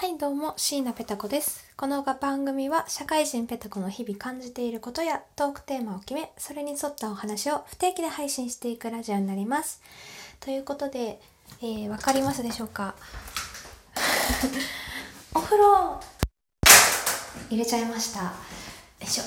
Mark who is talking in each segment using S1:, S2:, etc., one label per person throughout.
S1: はいどうも椎名ペタ子です。この番組は社会人ペタ子の日々感じていることやトークテーマを決めそれに沿ったお話を不定期で配信していくラジオになります。ということで、えー、わかりますでしょうか？お風呂入れちゃいました。よいしょ。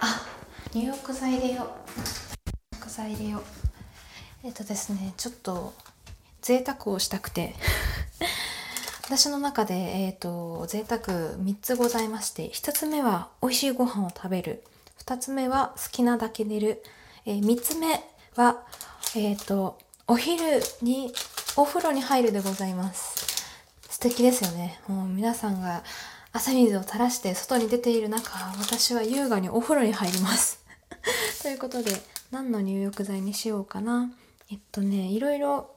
S1: あ入浴剤入れよう。入浴剤入れよう。えっ、とですねちょっと贅沢をしたくて。私の中で、えーと、贅沢3つございまして1つ目は美味しいご飯を食べる。2つ目は好きなだけ寝る、えー、3つ目は、えーと、お昼にお風呂に入るでございます。素敵ですよね。もう皆さんが汗水を垂らして外に出ている中私は優雅にお風呂に入ります。ということで何の入浴剤にしようかな。えっとねいろいろ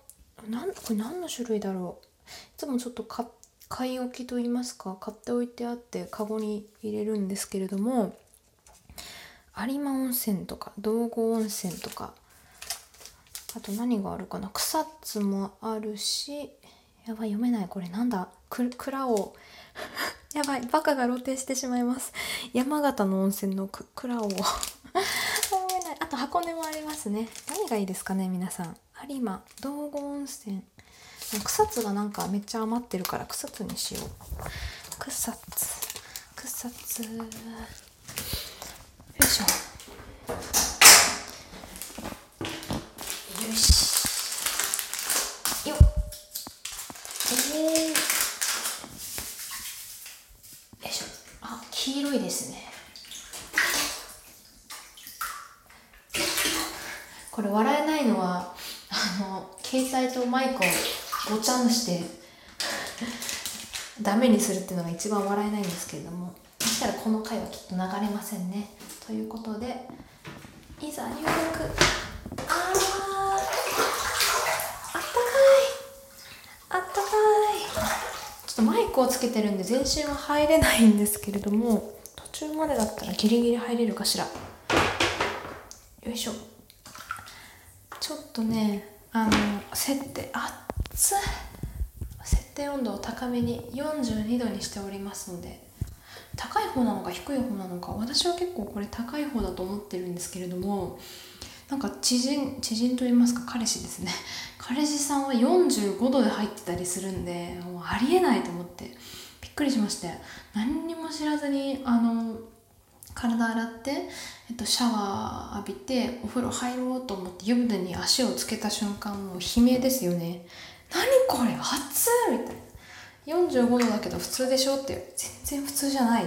S1: なんこれ何の種類だろう？いつもちょっと買い置きと言いますか買っておいてあってカゴに入れるんですけれども有馬温泉とか道後温泉とかあと何があるかな？草津もあるしやばい読めない。これなんだ？く蔵を やばい。バカが露呈してしまいます。山形の温泉の蔵を 読めない。あと箱根もありますね。何がいいですかね皆さん。有馬道後温泉。草津がなんかめっちゃ余ってるから草津にしよう。草津。草津。よいしょ。よしよっ。えー、よいしょ。あ黄色いですね。これ笑えないのはあの携帯とマイクをごちゃんしてダメにするっていうのが一番笑えないんですけれどもそしたらこの回はきっと流れませんね。ということでいざ入浴あーあったかい。あったかい。ちょっとマイクをつけてるんで全身は入れないんですけれども途中までだったらギリギリ入れるかしら。よいしょ。ちょっとねあの設定熱い設定温度を高めに42度にしておりますので高い方なのか低い方なのか私は結構これ高い方だと思ってるんですけれどもなんか知人知人と言いますか彼氏ですね。彼氏さんは45度で入ってたりするんでもうありえないと思ってびっくりしまして何にも知らずにあの体洗って、えっと、シャワー浴びてお風呂入ろうと思って湯船に足をつけた瞬間もう悲鳴ですよね何これ熱い！みたいな45度だけど普通でしょ？って全然普通じゃない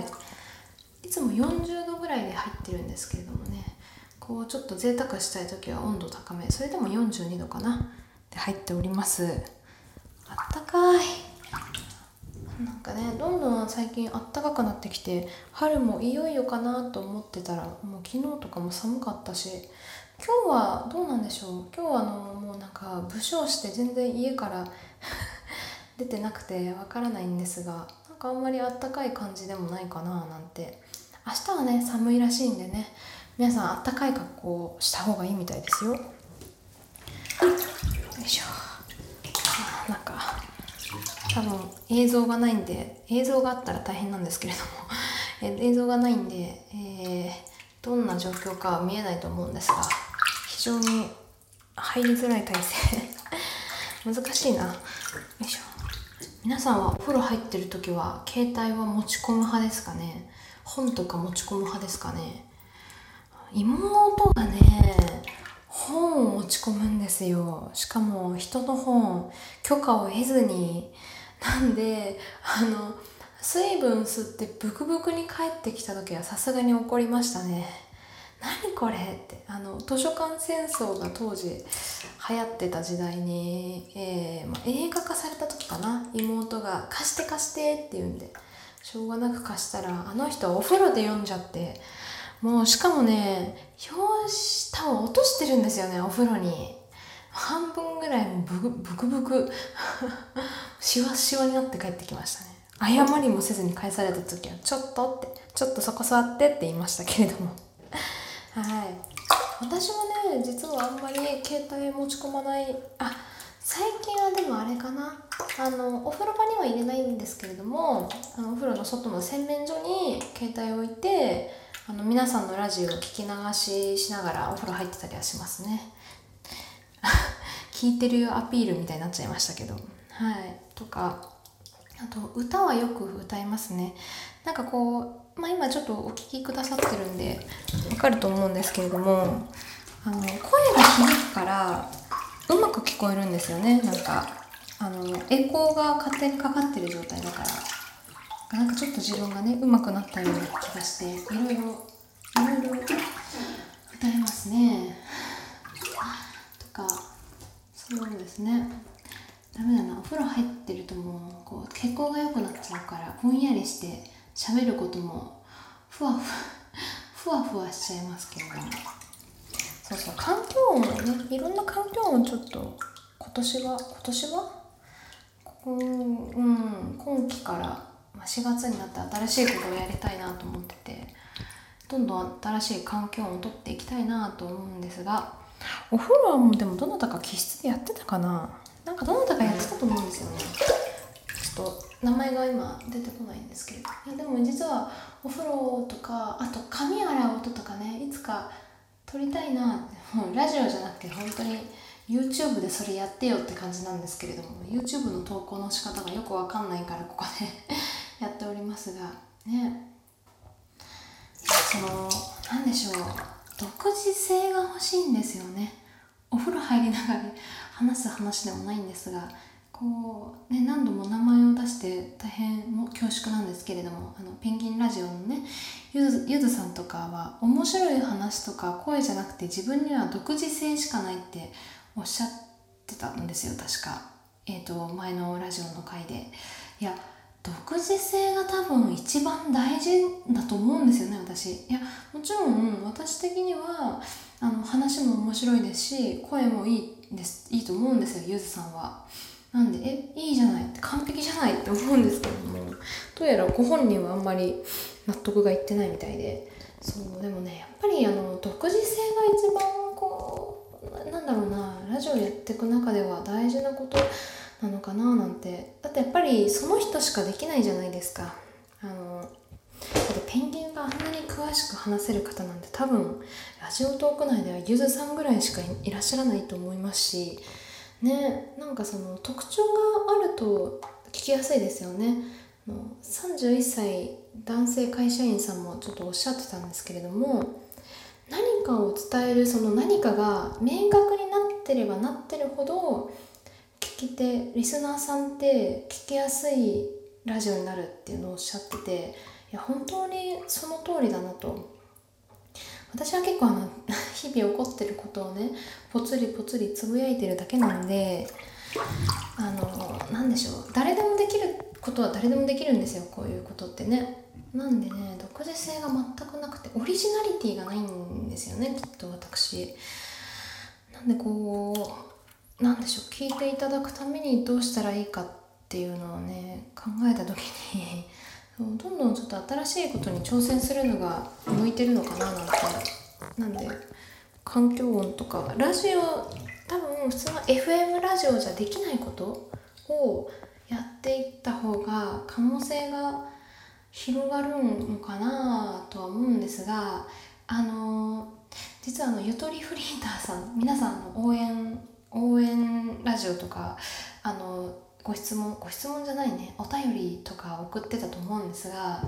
S1: いつも40度ぐらいで入ってるんですけれどもね。こうちょっと贅沢したい時は温度高め。それでも42度かな。で入っております。あったかい。なんかねどんどん最近あったかくなってきて春もいよいよかなと思ってたらもう昨日とかも寒かったし今日はどうなんでしょう？今日はあのもうなんか武将して全然家から 出てなくてわからないんですがなんかあんまりあったかい感じでもないかななんて。明日はね寒いらしいんでね皆さんあったかい格好をした方がいいみたいですよ。よいしょ。多分映像がないんで映像があったら大変なんですけれども 映像がないんで、えー、どんな状況かは見えないと思うんですが非常に入りづらい体勢。難しいな。よいしょ。皆さんはお風呂入ってる時は携帯は持ち込む派ですかね？本とか持ち込む派ですかね？妹がね本を持ち込むんですよ。しかも人の本許可を得ずになんであの水分吸ってブクブクに帰ってきた時はさすがに怒りましたね。何これって。あの図書館戦争が当時流行ってた時代に、えーま、映画化された時かな。妹が「貸して貸して」って言うんで。しょうがなく貸したらあの人はお風呂で読んじゃって。もうしかもね表紙を落としてるんですよねお風呂に。半分ぐらいもブクブクブクしわしわになって帰ってきましたね。謝りもせずに返された時は「ちょっと」って「ちょっとそこ座って」って言いましたけれども。はい。私はね実はあんまり携帯持ち込まない。あ最近はでもあれかな。あのお風呂場には入れないんですけれどもあのお風呂の外の洗面所に携帯を置いてあの皆さんのラジオを聞き流ししながらお風呂入ってたりはしますね。聞いてるよアピールみたいになっちゃいましたけど。はい。とかあと歌はよく歌いますね。なんかこう、まあ、今ちょっとお聴きくださってるんでわかると思うんですけれどもあの声が響くからうまく聞こえるんですよね。なんかあのエコーが勝手にかかってる状態だから。なんかちょっと自分がねうまくなったような気がしていろいろいろいろ歌えますね。とかそうですね。ダメだな。お風呂入ってるともうこう血行が良くなっちゃうからぼんやりして喋ることもふわふわ ふわふわしちゃいますけどもそうそう。環境音もねいろんな環境音をちょっと今年は今年は？こうん、今期から4月になって新しいことをやりたいなと思っててどんどん新しい環境音をとっていきたいなと思うんですがお風呂はもうでもどなたか気質でやってたかな？なんかどなたかやってたと思うんですよね。ちょっと名前が今出てこないんですけれど。いやでも実はお風呂とかあと髪洗う音とかねいつか撮りたいなもうラジオじゃなくて本当に YouTube でそれやってよって感じなんですけれども YouTube の投稿の仕方がよくわかんないからここで やっておりますがね。その何でしょう。独自性が欲しいんですよね。お風呂入りながら話す話でもないんですがこうね何度も名前を出して大変恐縮なんですけれどもあのペンギンラジオのねゆずゆずさんとかは面白い話とか声じゃなくて自分には独自性しかないっておっしゃってたんですよ確か、えーと、前のラジオの回で。いや独自性が多分一番大事だと思うんですよね私。いやもちろん私的にはあの話も面白いですし声もいいですいいと思うんですよゆずさんは。なんでえいいじゃないって完璧じゃないって思うんですけども。どうやらご本人はあんまり納得がいってないみたいで。そうでもねやっぱりあの独自性が一番こうなんだろうなラジオやっていく中では大事なことなのかななんて。だってやっぱりその人しかできないじゃないですか。あのだってペンギンがあんなに詳しく話せる方なんて多分ラジオトーク内ではゆずさんぐらいしかいらっしゃらないと思いますしねなんかその特徴があると聞きやすいですよね。31歳男性会社員さんもちょっとおっしゃってたんですけれども何かを伝えるその何かが明確になってればなってるほど聞き手リスナーさんって聞きやすいラジオになるっていうのをおっしゃってていや本当にその通りだなと。私は結構あの 日々起こってることをねぽつりぽつりつぶやいてるだけなんであの何でしょう。誰でもできることは誰でもできるんですよこういうことってね。なんでね独自性が全くなくてオリジナリティがないんですよねきっと私。なんでこうなんでしょう。聞いていただくためにどうしたらいいかっていうのをね考えた時に どんどんちょっと新しいことに挑戦するのが向いてるのかななんて。なんで環境音とか。ラジオ多分普通の FM ラジオじゃできないことをやっていった方が可能性が広がるのかなとは思うんですがあの実はあのゆとりフリーターさん皆さんの応援応援ラジオとかあのご質問ご質問じゃないね。お便りとか送ってたと思うんですがあ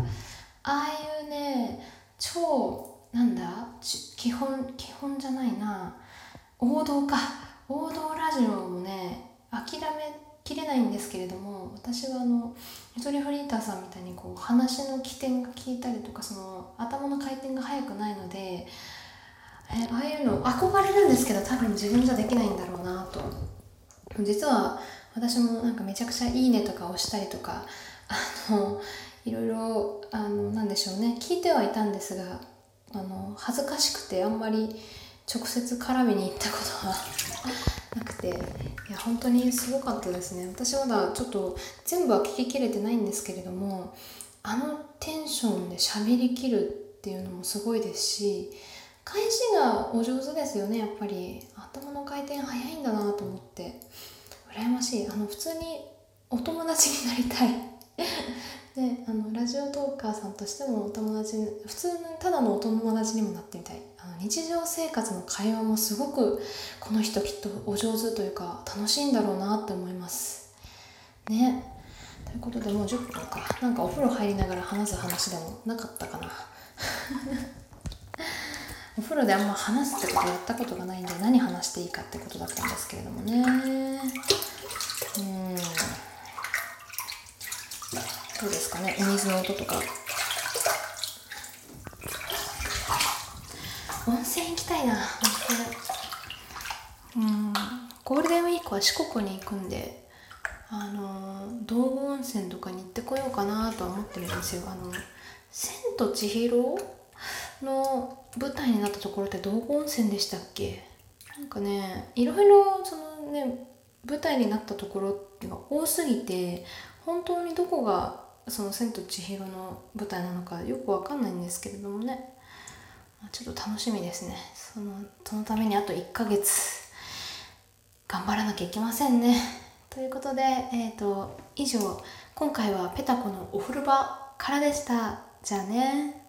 S1: あいうね超なんだ基本基本じゃないな。王道か。王道ラジオもね諦めきれないんですけれども私はあのゆとりフリーターさんみたいにこう話の起点が効いたりとかその頭の回転が速くないのでえああいうの憧れるんですけど多分自分じゃできないんだろうなと。実は私もなんかめちゃくちゃ「いいね」とか押したりとかあのいろいろあのなんでしょうね。聞いてはいたんですがあの恥ずかしくてあんまり直接絡みに行ったことは なくて。いや本当にすごかったですね。私まだちょっと全部は聞ききれてないんですけれどもあのテンションで喋りきるっていうのもすごいですし返しがお上手ですよねやっぱり。頭の回転早いんだなと思って。羨ましい。あの普通にお友達になりたい。であのラジオトーカーさんとしてもお友達普通のただのお友達にもなってみたい。あの日常生活の会話もすごくこの人きっとお上手というか楽しいんだろうなって思います。ね。ということでもう10分か。なんかお風呂入りながら話す話でもなかったかな。お風呂であんま話すってことやったことがないんで何話していいかってことだったんですけれどもね。うん。どうですかねお水の音とか。温泉行きたいなうん。ゴールデンウィークは四国に行くんであの道後温泉とかに行ってこようかなとは思ってるんですよ。あの「千と千尋」の舞台になったところって道後温泉でしたっけ？なんかねいろいろそのね舞台になったところっていうのが多すぎて本当にどこがその「千と千尋」の舞台なのかよくわかんないんですけれどもね。ちょっと楽しみですね。そのそのためにあと1ヶ月頑張らなきゃいけませんね。ということでえっ、ー、と以上今回はペタコのお風呂場からでした。じゃあね。